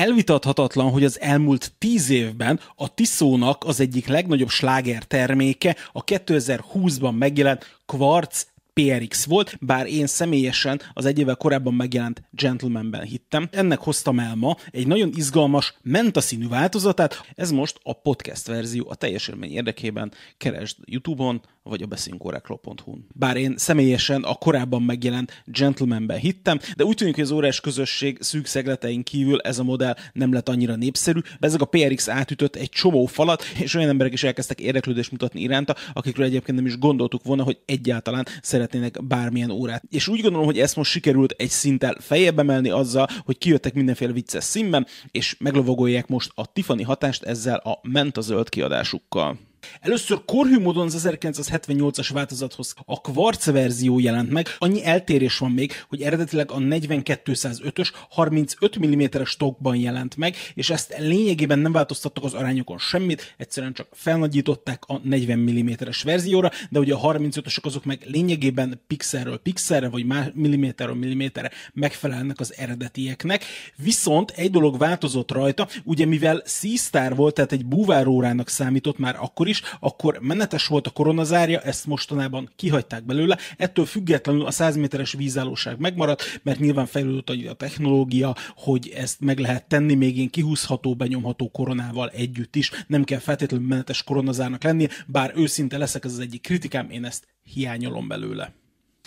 Elvitathatatlan, hogy az elmúlt tíz évben a Tiszónak az egyik legnagyobb sláger terméke a 2020-ban megjelent Quartz PRX volt, bár én személyesen az egy évvel korábban megjelent Gentlemanben hittem. Ennek hoztam el ma egy nagyon izgalmas mentaszínű változatát, ez most a podcast verzió a teljes élmény érdekében keresd YouTube-on, vagy a beszénkórákról.hu-n. Bár én személyesen a korábban megjelent Gentlemanben hittem, de úgy tűnik, hogy az órás közösség szűk szegletein kívül ez a modell nem lett annyira népszerű, ezek a PRX átütött egy csomó falat, és olyan emberek is elkezdtek érdeklődést mutatni iránta, akikről egyébként nem is gondoltuk volna, hogy egyáltalán szeretnének bármilyen órát. És úgy gondolom, hogy ezt most sikerült egy szinttel fejebb emelni azzal, hogy kijöttek mindenféle vicces színben, és meglovagolják most a Tiffany hatást ezzel a ment a zöld kiadásukkal. Először korhű módon az 1978-as változathoz a Quartz verzió jelent meg. Annyi eltérés van még, hogy eredetileg a 4205-ös 35 mm-es tokban jelent meg, és ezt lényegében nem változtattak az arányokon semmit, egyszerűen csak felnagyították a 40 mm-es verzióra, de ugye a 35-ösök azok meg lényegében pixelről pixelre, vagy milliméterről milliméterre megfelelnek az eredetieknek. Viszont egy dolog változott rajta, ugye mivel C-Star volt, tehát egy búvárórának számított már akkor is, akkor menetes volt a koronazárja, ezt mostanában kihagyták belőle, ettől függetlenül a 100 méteres vízállóság megmaradt, mert nyilván fejlődött a technológia, hogy ezt meg lehet tenni, még én kihúzható, benyomható koronával együtt is, nem kell feltétlenül menetes koronazárnak lennie, bár őszinte leszek, ez az egyik kritikám, én ezt hiányolom belőle.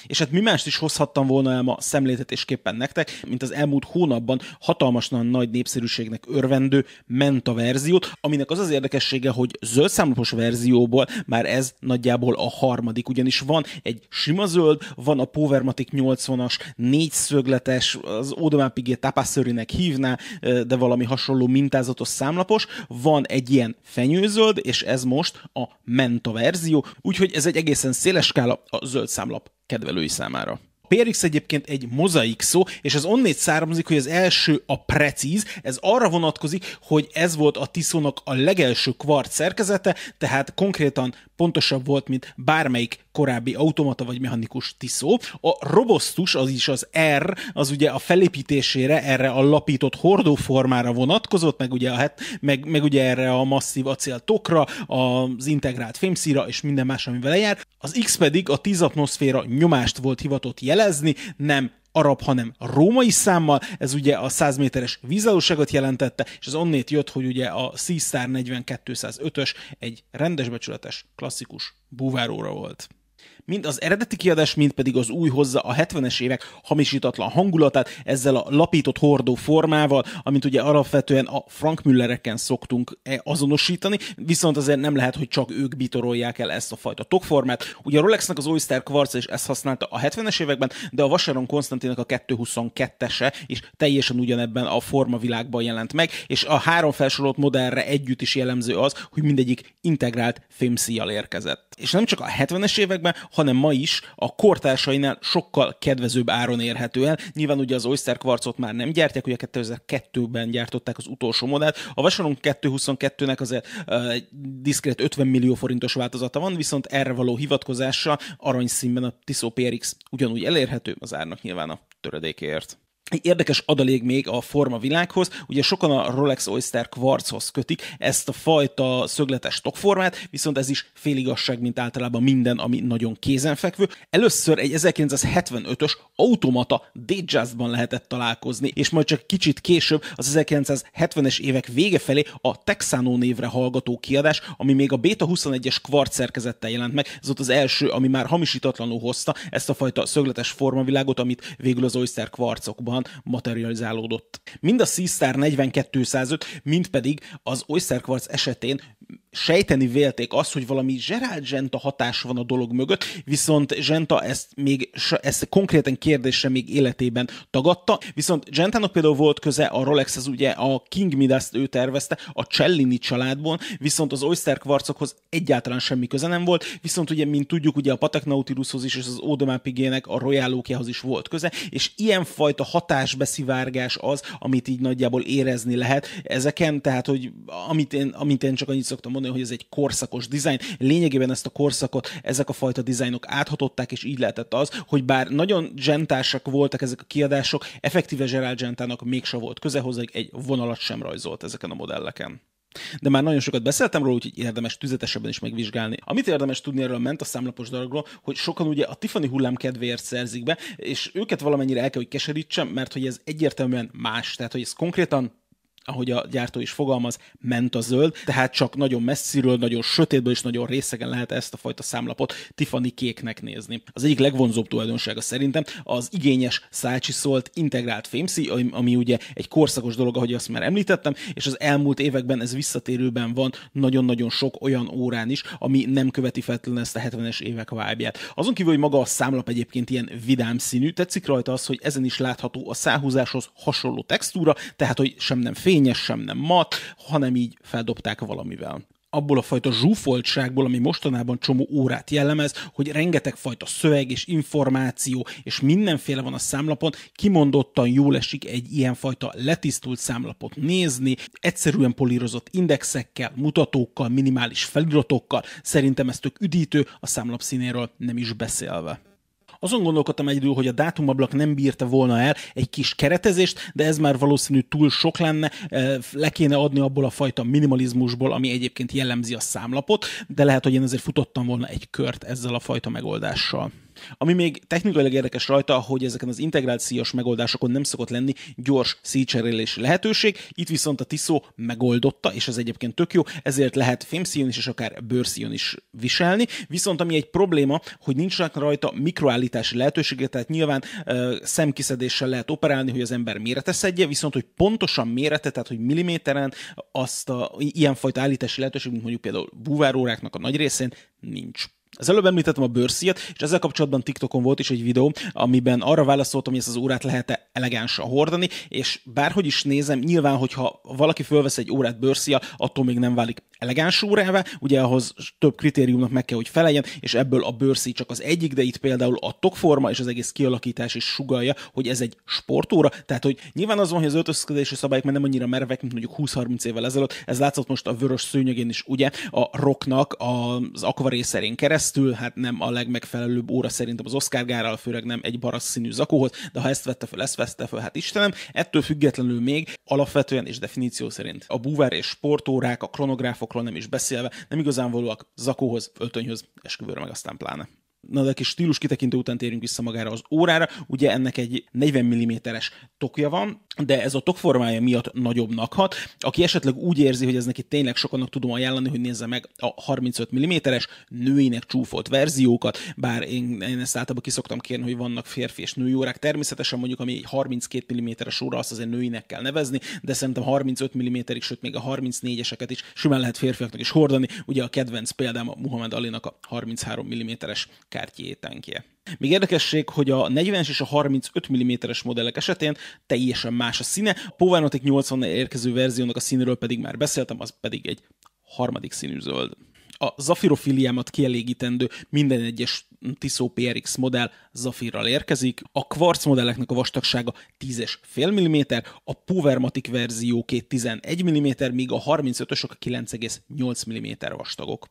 És hát mi mást is hozhattam volna el ma szemléltetésképpen nektek, mint az elmúlt hónapban hatalmasan nagy népszerűségnek örvendő Menta verziót, aminek az az érdekessége, hogy zöld számlapos verzióból már ez nagyjából a harmadik, ugyanis van egy sima zöld, van a Powermatic 80-as, négyszögletes, az Audemars Piguet Tapasserinek hívná, de valami hasonló mintázatos számlapos, van egy ilyen fenyőzöld, és ez most a Menta verzió, úgyhogy ez egy egészen széles skála a zöld számlap kedvelői számára. PRX egyébként egy mozaik szó, és az onnét származik, hogy az első a precíz, ez arra vonatkozik, hogy ez volt a Tiszónak a legelső kvart szerkezete, tehát konkrétan pontosabb volt, mint bármelyik korábbi automata vagy mechanikus Tiszó. A robustus, az is az R, az ugye a felépítésére, erre a lapított hordóformára vonatkozott, meg ugye, a, meg, meg ugye erre a masszív acéltokra, az integrált fémszíra és minden más, ami vele jár. Az X pedig a 10 atmoszféra nyomást volt hivatott jelezni, nem arab, hanem római számmal, ez ugye a 100 méteres vízállóságot jelentette, és az onnét jött, hogy ugye a Seastar 4205-ös egy rendes becsületes, klasszikus búváróra volt. Mind az eredeti kiadás, mind pedig az új hozza a 70-es évek hamisítatlan hangulatát ezzel a lapított hordó formával, amit ugye alapvetően a Frank Müllereken szoktunk e azonosítani, viszont azért nem lehet, hogy csak ők bitorolják el ezt a fajta tokformát. Ugye a Rolexnek az Oyster Quartz is ezt használta a 70-es években, de a Vacheron Konstantinak a 222-ese is teljesen ugyanebben a formavilágban jelent meg, és a három felsorolt modellre együtt is jellemző az, hogy mindegyik integrált fémszíjjal érkezett. És nem csak a 70-es években, hanem ma is a kortársainál sokkal kedvezőbb áron érhető el. Nyilván ugye az Oyster Quartzot már nem gyártják, ugye 2002-ben gyártották az utolsó modellt. A Vacheron 222-nek azért uh, diszkrét 50 millió forintos változata van, viszont erre való hivatkozással aranyszínben a Tissot PRX ugyanúgy elérhető, az árnak nyilván a töredékért. Érdekes adalék még a forma világhoz, ugye sokan a Rolex Oyster Quartzhoz kötik ezt a fajta szögletes tokformát, viszont ez is féligasság, mint általában minden, ami nagyon kézenfekvő. Először egy 1975-ös automata Datejust-ban lehetett találkozni, és majd csak kicsit később az 1970-es évek vége felé a Texano névre hallgató kiadás, ami még a Beta 21-es Quartz szerkezettel jelent meg, ez volt az első, ami már hamisítatlanul hozta ezt a fajta szögletes formavilágot, amit végül az Oyster Quartzokban valóban materializálódott. Mind a Seastar 4205, mind pedig az Oyster Quartz esetén sejteni vélték azt, hogy valami Gerald Genta hatás van a dolog mögött, viszont Genta ezt még ezt konkrétan kérdésre még életében tagadta, viszont Gentának például volt köze a Rolex, az ugye a King midas ő tervezte, a Cellini családból, viszont az Oyster Quartzokhoz egyáltalán semmi köze nem volt, viszont ugye, mint tudjuk, ugye a Patek Nautilushoz is, és az Audemars Piguet-nek a Royal is volt köze, és ilyenfajta hatásbeszivárgás az, amit így nagyjából érezni lehet ezeken, tehát, hogy amit én, amit én csak annyit szoktam mondani, mondani, hogy ez egy korszakos dizájn. Lényegében ezt a korszakot ezek a fajta dizájnok áthatották, és így lehetett az, hogy bár nagyon gentásak voltak ezek a kiadások, effektíve Gerald Gentának mégse volt köze hozzá, egy vonalat sem rajzolt ezeken a modelleken. De már nagyon sokat beszéltem róla, úgyhogy érdemes tüzetesebben is megvizsgálni. Amit érdemes tudni erről ment a számlapos darabról, hogy sokan ugye a Tiffany hullám kedvéért szerzik be, és őket valamennyire el kell, hogy keserítsem, mert hogy ez egyértelműen más. Tehát, hogy ez konkrétan ahogy a gyártó is fogalmaz, ment a zöld, tehát csak nagyon messziről, nagyon sötétből és nagyon részegen lehet ezt a fajta számlapot Tiffany kéknek nézni. Az egyik legvonzóbb tulajdonsága szerintem az igényes szólt integrált fémszí, ami, ami ugye egy korszakos dolog, ahogy azt már említettem, és az elmúlt években ez visszatérőben van nagyon-nagyon sok olyan órán is, ami nem követi feltétlenül ezt a 70-es évek vibe Azon kívül, hogy maga a számlap egyébként ilyen vidám színű, tetszik rajta az, hogy ezen is látható a száhúzáshoz hasonló textúra, tehát hogy sem nem fény, fényes, sem nem mat, hanem így feldobták valamivel abból a fajta zsúfoltságból, ami mostanában csomó órát jellemez, hogy rengeteg fajta szöveg és információ és mindenféle van a számlapon, kimondottan jól esik egy ilyenfajta letisztult számlapot nézni, egyszerűen polírozott indexekkel, mutatókkal, minimális feliratokkal, szerintem ez tök üdítő, a számlap színéről nem is beszélve. Azon gondolkodtam egy idő, hogy a dátumablak nem bírta volna el egy kis keretezést, de ez már valószínű túl sok lenne, le kéne adni abból a fajta minimalizmusból, ami egyébként jellemzi a számlapot, de lehet, hogy én azért futottam volna egy kört ezzel a fajta megoldással. Ami még technikailag érdekes rajta, hogy ezeken az integrációs megoldásokon nem szokott lenni gyors szícserélési lehetőség, itt viszont a Tiszó megoldotta, és ez egyébként tök jó, ezért lehet fémszíjon is, és akár bőrszíjon is viselni, viszont ami egy probléma, hogy nincsenek rajta mikroállítási lehetősége, tehát nyilván uh, szemkiszedéssel lehet operálni, hogy az ember méreteszedje, viszont hogy pontosan mérete, tehát hogy milliméteren azt a ilyenfajta állítási lehetőség, mint mondjuk például búváróráknak a nagy részén nincs. Az előbb említettem a bőrszíjat, és ezzel kapcsolatban TikTokon volt is egy videó, amiben arra válaszoltam, hogy ezt az órát lehet-e elegánsan hordani, és bárhogy is nézem, nyilván, hogyha valaki fölvesz egy órát bőrszíja, attól még nem válik elegáns órává, ugye ahhoz több kritériumnak meg kell, hogy feleljen, és ebből a bőrszí csak az egyik, de itt például a tokforma és az egész kialakítás is sugalja, hogy ez egy sportóra, tehát hogy nyilván az van, hogy az öltözködési szabályok már nem annyira merevek, mint mondjuk 20-30 évvel ezelőtt, ez látszott most a vörös szőnyegén is, ugye, a rocknak az akvarésszerén keresztül, keresztül, hát nem a legmegfelelőbb óra szerintem az Oscar gárral, főleg nem egy barasz színű zakóhoz, de ha ezt vette fel, ezt vette fel, hát Istenem, ettől függetlenül még alapvetően és definíció szerint a búvár és sportórák, a kronográfokról nem is beszélve, nem igazán valóak zakóhoz, öltönyhöz, esküvőre meg aztán pláne. Na de kis stílus kitekintő után térünk vissza magára az órára. Ugye ennek egy 40 mm-es tokja van, de ez a tok formája miatt nagyobbnak hat. Aki esetleg úgy érzi, hogy ez neki tényleg sokannak tudom ajánlani, hogy nézze meg a 35 mm-es nőinek csúfolt verziókat, bár én, én ezt általában kiszoktam kérni, hogy vannak férfi és női órák. Természetesen mondjuk, ami egy 32 mm-es óra, azt azért nőinek kell nevezni, de szerintem 35 mm-ig, sőt még a 34-eseket is simán lehet férfiaknak is hordani. Ugye a kedvenc példám a Muhammad Alinak a 33 mm-es kártyétánkje. Még érdekesség, hogy a 40-es és a 35 mm-es modellek esetén teljesen más a színe. A Powernotic 80 érkező verziónak a színről pedig már beszéltem, az pedig egy harmadik színű zöld. A zafirofiliámat kielégítendő minden egyes Tissot PRX modell zafirral érkezik. A kvarc modelleknek a vastagsága 10,5 mm, a Powermatic verzióké 11 mm, míg a 35-ösök a 9,8 mm vastagok.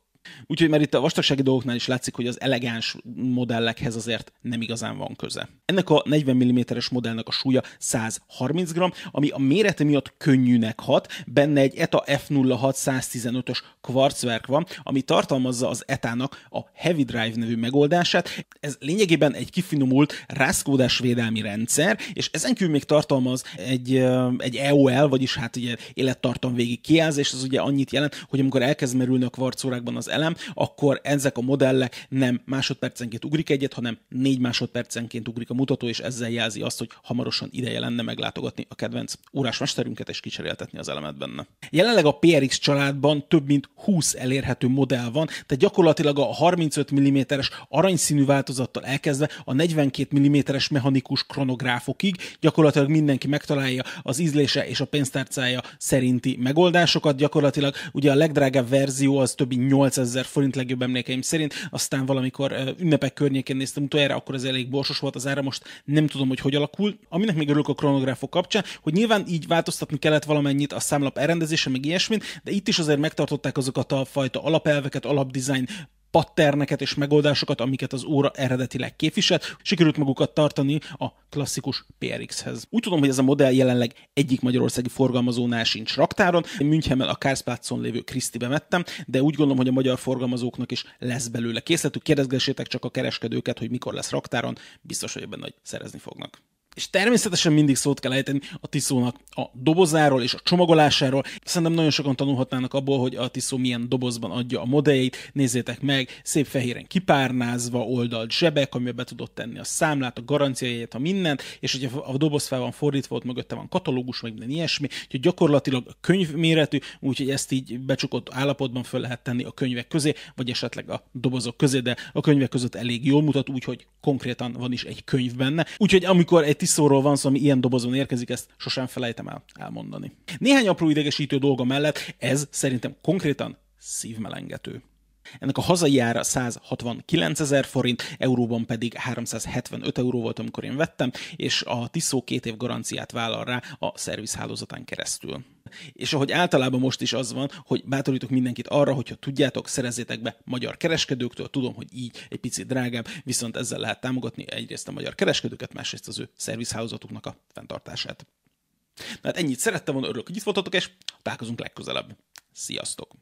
Úgyhogy már itt a vastagsági dolgoknál is látszik, hogy az elegáns modellekhez azért nem igazán van köze. Ennek a 40 mm-es modellnek a súlya 130 g, ami a mérete miatt könnyűnek hat. Benne egy ETA F06 115-ös kvarcverk van, ami tartalmazza az ETA-nak a Heavy Drive nevű megoldását. Ez lényegében egy kifinomult rászkódás védelmi rendszer, és ezen kívül még tartalmaz egy, egy EOL, vagyis hát ugye élettartam végig kijelzés, az ugye annyit jelent, hogy amikor elkezd merülni a kvarcórákban az elem, akkor ezek a modellek nem másodpercenként ugrik egyet, hanem négy másodpercenként ugrik a mutató, és ezzel jelzi azt, hogy hamarosan ideje lenne meglátogatni a kedvenc órásmesterünket és kicseréltetni az elemet benne. Jelenleg a PRX családban több mint 20 elérhető modell van, tehát gyakorlatilag a 35 mm-es aranyszínű változattal elkezdve a 42 mm-es mechanikus kronográfokig gyakorlatilag mindenki megtalálja az ízlése és a pénztárcája szerinti megoldásokat. Gyakorlatilag ugye a legdrágább verzió az több mint 8 800 ezer forint legjobb emlékeim szerint, aztán valamikor ünnepek környékén néztem utoljára, akkor ez elég borsos volt az ára, most nem tudom, hogy hogy alakul. Aminek még örülök a kronográfok kapcsán, hogy nyilván így változtatni kellett valamennyit a számlap elrendezése, meg ilyesmit, de itt is azért megtartották azokat a fajta alapelveket, alapdesign patterneket és megoldásokat, amiket az óra eredetileg képviselt, sikerült magukat tartani a klasszikus PRX-hez. Úgy tudom, hogy ez a modell jelenleg egyik magyarországi forgalmazónál sincs raktáron. Én Münchenben a Karlsplatzon lévő Krisztibe vettem, de úgy gondolom, hogy a magyar forgalmazóknak is lesz belőle készletük. Kérdezgessétek csak a kereskedőket, hogy mikor lesz raktáron, biztos, hogy ebben nagy szerezni fognak. És természetesen mindig szót kell ejteni a Tiszónak a dobozáról és a csomagolásáról. Szerintem nagyon sokan tanulhatnának abból, hogy a Tiszó milyen dobozban adja a modelljeit. Nézzétek meg, szép fehéren kipárnázva, oldalt zsebek, amiben be tudott tenni a számlát, a garanciáját, a mindent, és hogyha a doboz fel van fordítva, ott mögötte van katalógus, meg minden ilyesmi, úgyhogy gyakorlatilag könyv méretű, úgyhogy ezt így becsukott állapotban föl lehet tenni a könyvek közé, vagy esetleg a dobozok közé, de a könyvek között elég jól mutat, úgyhogy konkrétan van is egy könyv benne. Úgyhogy amikor egy tisztóról van szó, ami ilyen dobozon érkezik, ezt sosem felejtem el elmondani. Néhány apró idegesítő dolga mellett ez szerintem konkrétan szívmelengető. Ennek a hazai ára 169 ezer forint, euróban pedig 375 euró volt, amikor én vettem, és a Tiszó két év garanciát vállal rá a szervizhálózatán keresztül. És ahogy általában most is az van, hogy bátorítok mindenkit arra, hogyha tudjátok, szerezzétek be magyar kereskedőktől, tudom, hogy így egy picit drágább, viszont ezzel lehet támogatni egyrészt a magyar kereskedőket, másrészt az ő szervizhálózatuknak a fenntartását. Na hát ennyit szerettem volna, örülök, hogy itt voltatok, és találkozunk legközelebb. Sziasztok!